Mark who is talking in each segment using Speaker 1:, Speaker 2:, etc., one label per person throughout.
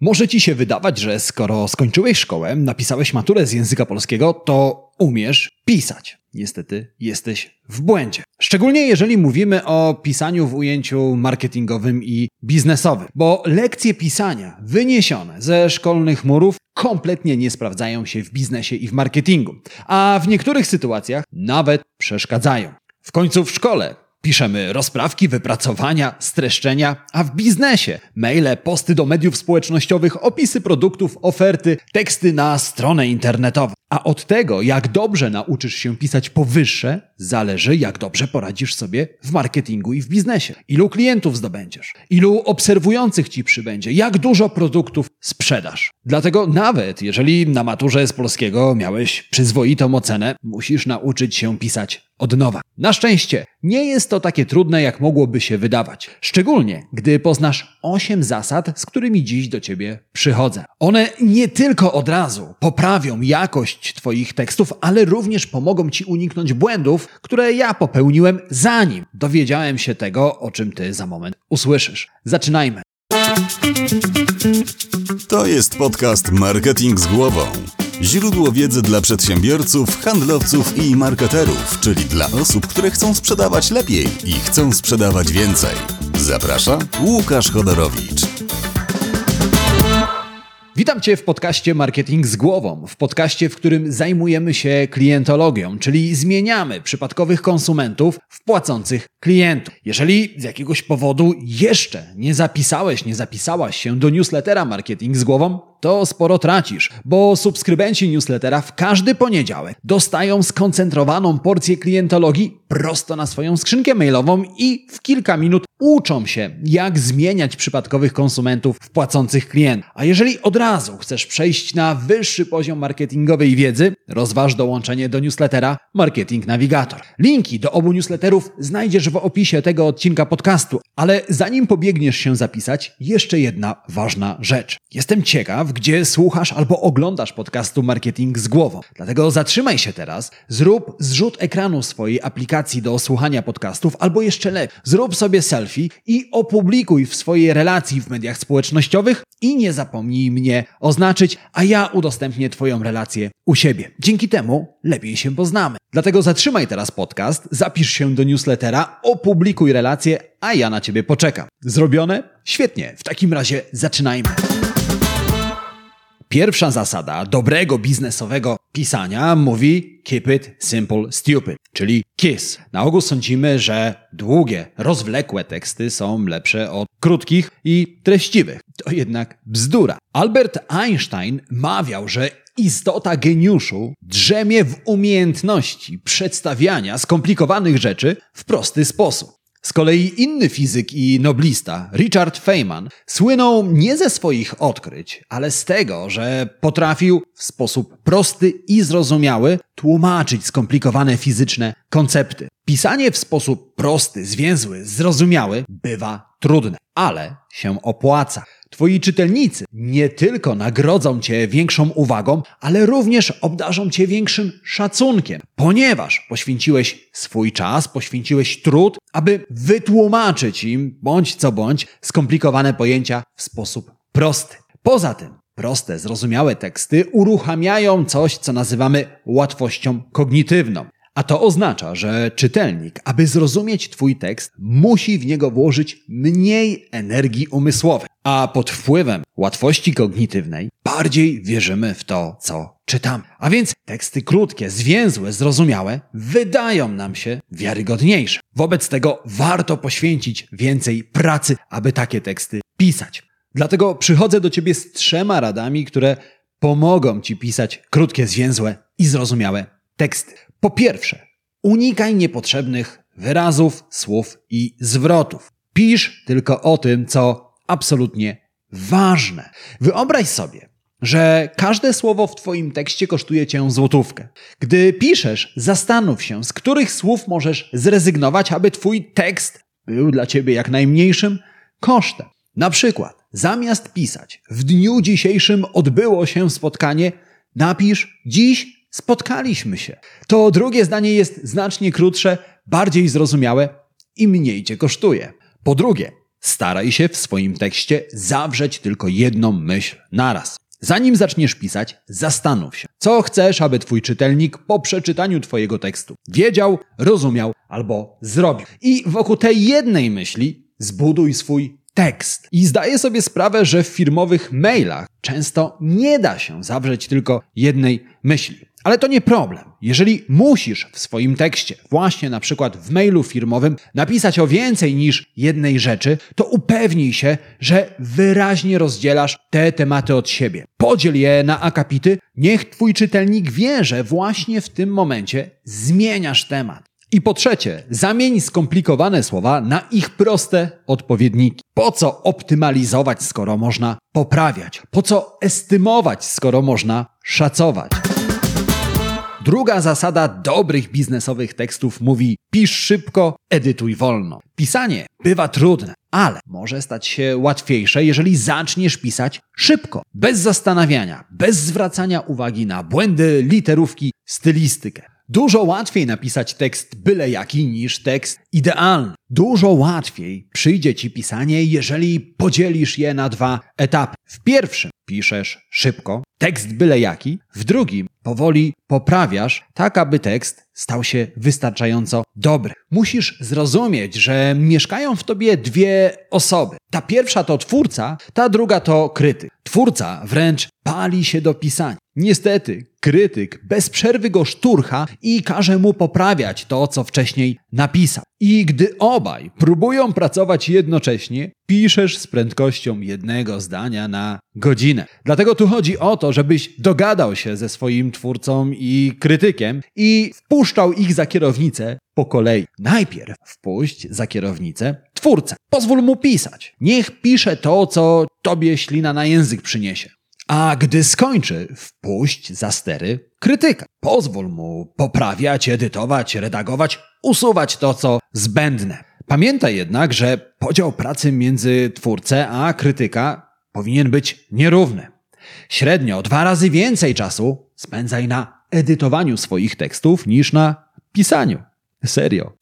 Speaker 1: Może ci się wydawać, że skoro skończyłeś szkołę, napisałeś maturę z języka polskiego, to umiesz pisać. Niestety jesteś w błędzie. Szczególnie jeżeli mówimy o pisaniu w ujęciu marketingowym i biznesowym, bo lekcje pisania wyniesione ze szkolnych murów kompletnie nie sprawdzają się w biznesie i w marketingu, a w niektórych sytuacjach nawet przeszkadzają. W końcu w szkole Piszemy rozprawki, wypracowania, streszczenia, a w biznesie maile, posty do mediów społecznościowych, opisy produktów, oferty, teksty na stronę internetową. A od tego, jak dobrze nauczysz się pisać powyższe, zależy, jak dobrze poradzisz sobie w marketingu i w biznesie. Ilu klientów zdobędziesz, ilu obserwujących ci przybędzie, jak dużo produktów sprzedasz. Dlatego nawet jeżeli na maturze z polskiego miałeś przyzwoitą ocenę, musisz nauczyć się pisać od nowa. Na szczęście nie jest to takie trudne, jak mogłoby się wydawać. Szczególnie, gdy poznasz 8 zasad, z którymi dziś do ciebie przychodzę. One nie tylko od razu poprawią jakość Twoich tekstów, ale również pomogą Ci uniknąć błędów, które ja popełniłem zanim dowiedziałem się tego, o czym Ty za moment usłyszysz. Zaczynajmy.
Speaker 2: To jest podcast Marketing z głową. Źródło wiedzy dla przedsiębiorców, handlowców i marketerów, czyli dla osób, które chcą sprzedawać lepiej i chcą sprzedawać więcej. Zaprasza Łukasz Chodorowicz.
Speaker 1: Witam Cię w podcaście Marketing z głową, w podcaście, w którym zajmujemy się klientologią, czyli zmieniamy przypadkowych konsumentów w płacących klientów. Jeżeli z jakiegoś powodu jeszcze nie zapisałeś, nie zapisałaś się do newslettera Marketing z głową, to sporo tracisz, bo subskrybenci newslettera w każdy poniedziałek dostają skoncentrowaną porcję klientologii prosto na swoją skrzynkę mailową i w kilka minut uczą się, jak zmieniać przypadkowych konsumentów w płacących klientów. A jeżeli od razu chcesz przejść na wyższy poziom marketingowej wiedzy, rozważ dołączenie do newslettera Marketing Navigator. Linki do obu newsletterów znajdziesz w opisie tego odcinka podcastu, ale zanim pobiegniesz się zapisać, jeszcze jedna ważna rzecz. Jestem ciekaw, gdzie słuchasz albo oglądasz podcastu Marketing z głową. Dlatego zatrzymaj się teraz, zrób zrzut ekranu swojej aplikacji do słuchania podcastów, albo jeszcze lepiej, zrób sobie selfie i opublikuj w swojej relacji w mediach społecznościowych i nie zapomnij mnie oznaczyć, a ja udostępnię Twoją relację u siebie. Dzięki temu lepiej się poznamy. Dlatego zatrzymaj teraz podcast, zapisz się do newslettera, opublikuj relację, a ja na Ciebie poczekam. Zrobione? Świetnie. W takim razie zaczynajmy. Pierwsza zasada dobrego biznesowego pisania mówi keep it simple stupid, czyli KISS. Na ogół sądzimy, że długie, rozwlekłe teksty są lepsze od krótkich i treściwych. To jednak bzdura. Albert Einstein mawiał, że istota geniuszu drzemie w umiejętności przedstawiania skomplikowanych rzeczy w prosty sposób. Z kolei inny fizyk i noblista, Richard Feynman, słynął nie ze swoich odkryć, ale z tego, że potrafił w sposób prosty i zrozumiały tłumaczyć skomplikowane fizyczne koncepty. Pisanie w sposób prosty, zwięzły, zrozumiały bywa trudne, ale się opłaca. Twoi czytelnicy nie tylko nagrodzą Cię większą uwagą, ale również obdarzą Cię większym szacunkiem, ponieważ poświęciłeś swój czas, poświęciłeś trud, aby wytłumaczyć im, bądź co bądź, skomplikowane pojęcia w sposób prosty. Poza tym, proste, zrozumiałe teksty uruchamiają coś, co nazywamy łatwością kognitywną. A to oznacza, że czytelnik, aby zrozumieć Twój tekst, musi w niego włożyć mniej energii umysłowej. A pod wpływem łatwości kognitywnej bardziej wierzymy w to, co czytamy. A więc teksty krótkie, zwięzłe, zrozumiałe wydają nam się wiarygodniejsze. Wobec tego warto poświęcić więcej pracy, aby takie teksty pisać. Dlatego przychodzę do Ciebie z trzema radami, które pomogą Ci pisać krótkie, zwięzłe i zrozumiałe teksty. Po pierwsze, unikaj niepotrzebnych wyrazów, słów i zwrotów. Pisz tylko o tym, co absolutnie ważne. Wyobraź sobie, że każde słowo w Twoim tekście kosztuje Cię złotówkę. Gdy piszesz, zastanów się, z których słów możesz zrezygnować, aby Twój tekst był dla Ciebie jak najmniejszym kosztem. Na przykład, zamiast pisać w dniu dzisiejszym odbyło się spotkanie, napisz dziś spotkaliśmy się. To drugie zdanie jest znacznie krótsze, bardziej zrozumiałe i mniej cię kosztuje. Po drugie, Staraj się w swoim tekście zawrzeć tylko jedną myśl naraz. Zanim zaczniesz pisać, zastanów się, co chcesz, aby twój czytelnik po przeczytaniu twojego tekstu wiedział, rozumiał albo zrobił. I wokół tej jednej myśli zbuduj swój tekst. I zdaję sobie sprawę, że w firmowych mailach często nie da się zawrzeć tylko jednej myśli. Ale to nie problem. Jeżeli musisz w swoim tekście, właśnie na przykład w mailu firmowym, napisać o więcej niż jednej rzeczy, to upewnij się, że wyraźnie rozdzielasz te tematy od siebie. Podziel je na akapity, niech twój czytelnik wie, że właśnie w tym momencie zmieniasz temat. I po trzecie, zamień skomplikowane słowa na ich proste odpowiedniki. Po co optymalizować, skoro można poprawiać? Po co estymować, skoro można szacować? Druga zasada dobrych biznesowych tekstów mówi: pisz szybko, edytuj wolno. Pisanie bywa trudne, ale może stać się łatwiejsze, jeżeli zaczniesz pisać szybko, bez zastanawiania, bez zwracania uwagi na błędy, literówki, stylistykę. Dużo łatwiej napisać tekst byle jaki niż tekst idealny. Dużo łatwiej przyjdzie ci pisanie, jeżeli podzielisz je na dwa etapy. W pierwszym piszesz szybko, tekst byle jaki, w drugim powoli poprawiasz, tak aby tekst stał się wystarczająco dobry. Musisz zrozumieć, że mieszkają w tobie dwie osoby. Ta pierwsza to twórca, ta druga to krytyk. Twórca wręcz pali się do pisania. Niestety, krytyk bez przerwy go szturcha i każe mu poprawiać to, co wcześniej napisał. I gdy obaj próbują pracować jednocześnie, piszesz z prędkością jednego zdania na godzinę. Dlatego tu chodzi o to, żebyś dogadał się ze swoim twórcą i krytykiem i wpuszczał ich za kierownicę po kolei. Najpierw wpuść za kierownicę twórcę. Pozwól mu pisać. Niech pisze to, co tobie ślina na język przyniesie. A gdy skończy, wpuść za stery krytyka. Pozwól mu poprawiać, edytować, redagować, usuwać to, co zbędne. Pamiętaj jednak, że podział pracy między twórcę a krytyka powinien być nierówny. Średnio dwa razy więcej czasu spędzaj na edytowaniu swoich tekstów niż na pisaniu. Serio.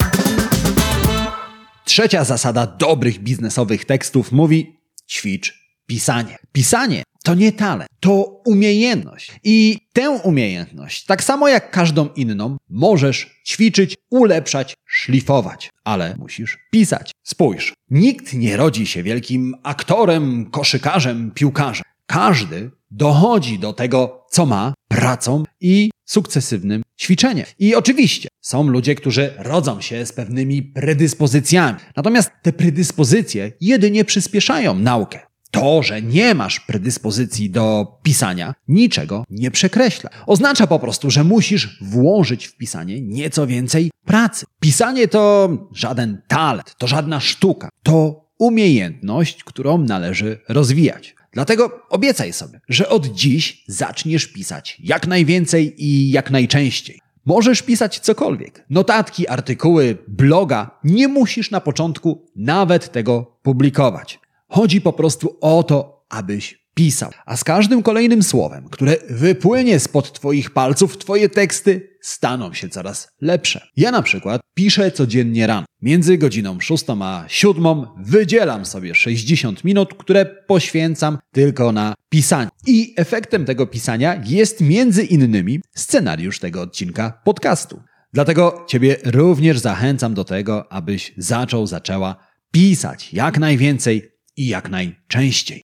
Speaker 1: Trzecia zasada dobrych biznesowych tekstów mówi: ćwicz pisanie. Pisanie to nie talent, to umiejętność. I tę umiejętność, tak samo jak każdą inną, możesz ćwiczyć, ulepszać, szlifować, ale musisz pisać. Spójrz, nikt nie rodzi się wielkim aktorem, koszykarzem, piłkarzem. Każdy dochodzi do tego, co ma, pracą i sukcesywnym ćwiczeniem. I oczywiście są ludzie, którzy rodzą się z pewnymi predyspozycjami. Natomiast te predyspozycje jedynie przyspieszają naukę. To, że nie masz predyspozycji do pisania, niczego nie przekreśla. Oznacza po prostu, że musisz włożyć w pisanie nieco więcej pracy. Pisanie to żaden talent, to żadna sztuka, to umiejętność, którą należy rozwijać. Dlatego obiecaj sobie, że od dziś zaczniesz pisać jak najwięcej i jak najczęściej. Możesz pisać cokolwiek. Notatki, artykuły, bloga. Nie musisz na początku nawet tego publikować. Chodzi po prostu o to, abyś pisał. A z każdym kolejnym słowem, które wypłynie spod Twoich palców, Twoje teksty staną się coraz lepsze. Ja na przykład piszę codziennie rano. Między godziną 6 a 7 wydzielam sobie 60 minut, które poświęcam tylko na pisanie. I efektem tego pisania jest między innymi scenariusz tego odcinka podcastu. Dlatego Ciebie również zachęcam do tego, abyś zaczął, zaczęła pisać jak najwięcej i jak najczęściej.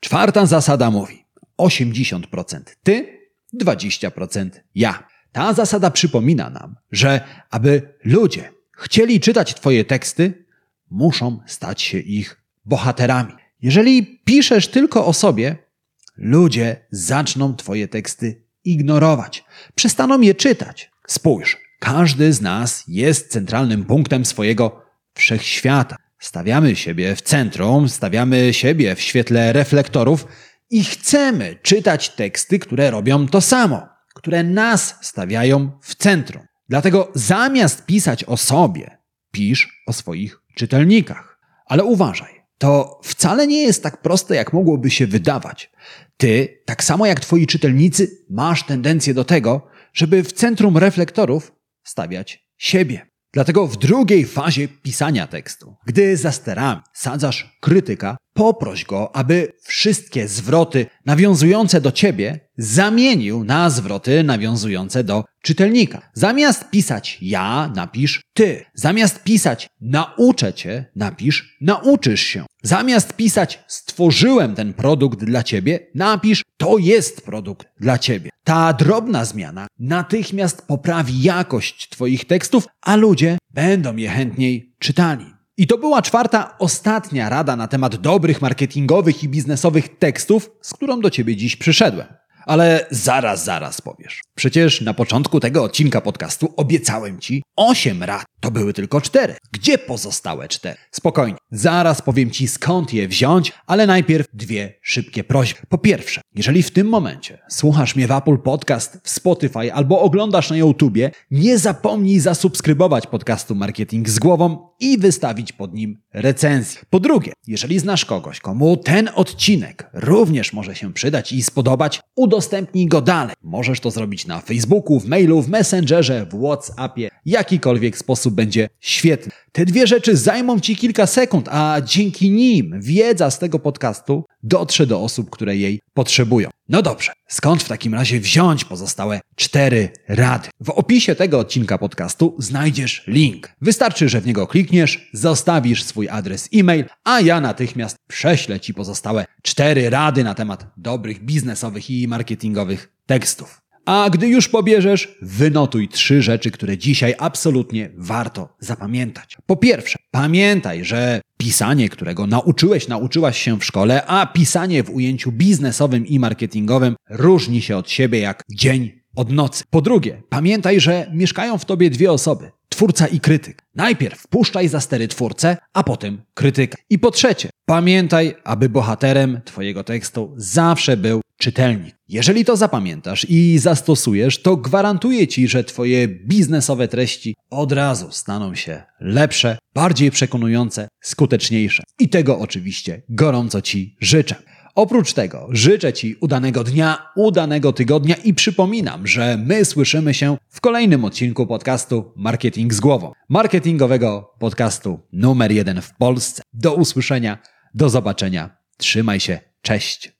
Speaker 1: Czwarta zasada mówi: 80% ty, 20% ja. Ta zasada przypomina nam, że aby ludzie chcieli czytać Twoje teksty, muszą stać się ich bohaterami. Jeżeli piszesz tylko o sobie, ludzie zaczną Twoje teksty ignorować, przestaną je czytać. Spójrz, każdy z nas jest centralnym punktem swojego wszechświata. Stawiamy siebie w centrum, stawiamy siebie w świetle reflektorów i chcemy czytać teksty, które robią to samo, które nas stawiają w centrum. Dlatego zamiast pisać o sobie, pisz o swoich czytelnikach. Ale uważaj, to wcale nie jest tak proste, jak mogłoby się wydawać. Ty, tak samo jak twoi czytelnicy, masz tendencję do tego, żeby w centrum reflektorów stawiać siebie. Dlatego w drugiej fazie pisania tekstu, gdy za sterami sadzasz krytyka, poproś go, aby wszystkie zwroty nawiązujące do ciebie zamienił na zwroty nawiązujące do czytelnika. Zamiast pisać ja, napisz ty. Zamiast pisać nauczę cię, napisz nauczysz się. Zamiast pisać stworzyłem ten produkt dla ciebie, napisz to jest produkt dla ciebie. Ta drobna zmiana natychmiast poprawi jakość twoich tekstów, a ludzie będą je chętniej czytali. I to była czwarta, ostatnia rada na temat dobrych marketingowych i biznesowych tekstów, z którą do ciebie dziś przyszedłem. Ale zaraz, zaraz powiesz. Przecież na początku tego odcinka podcastu obiecałem ci 8 rad. To były tylko 4. Gdzie pozostałe 4? Spokojnie, zaraz powiem ci skąd je wziąć, ale najpierw dwie szybkie prośby. Po pierwsze, jeżeli w tym momencie słuchasz mnie w Apple Podcast, w Spotify albo oglądasz na YouTubie, nie zapomnij zasubskrybować podcastu Marketing z głową i wystawić pod nim recenzję. Po drugie, jeżeli znasz kogoś, komu ten odcinek również może się przydać i spodobać, udostępnij go dalej. Możesz to zrobić na Facebooku, w mailu, w Messengerze, w WhatsAppie, jakikolwiek sposób będzie świetny. Te dwie rzeczy zajmą Ci kilka sekund, a dzięki nim wiedza z tego podcastu dotrze do osób, które jej potrzebują. No dobrze, skąd w takim razie wziąć pozostałe cztery rady? W opisie tego odcinka podcastu znajdziesz link. Wystarczy, że w niego klikniesz, zostawisz swój adres e-mail, a ja natychmiast prześlę Ci pozostałe cztery rady na temat dobrych biznesowych i marketingowych tekstów. A gdy już pobierzesz, wynotuj trzy rzeczy, które dzisiaj absolutnie warto zapamiętać. Po pierwsze, pamiętaj, że pisanie, którego nauczyłeś, nauczyłaś się w szkole, a pisanie w ujęciu biznesowym i marketingowym różni się od siebie jak dzień od nocy. Po drugie, pamiętaj, że mieszkają w tobie dwie osoby twórca i krytyk. Najpierw wpuszczaj za stery twórcę, a potem krytyka. I po trzecie, pamiętaj, aby bohaterem Twojego tekstu zawsze był czytelnik. Jeżeli to zapamiętasz i zastosujesz, to gwarantuję Ci, że Twoje biznesowe treści od razu staną się lepsze, bardziej przekonujące, skuteczniejsze. I tego oczywiście gorąco Ci życzę. Oprócz tego życzę Ci udanego dnia, udanego tygodnia i przypominam, że my słyszymy się w kolejnym odcinku podcastu Marketing z głową. Marketingowego podcastu numer jeden w Polsce. Do usłyszenia, do zobaczenia. Trzymaj się, cześć.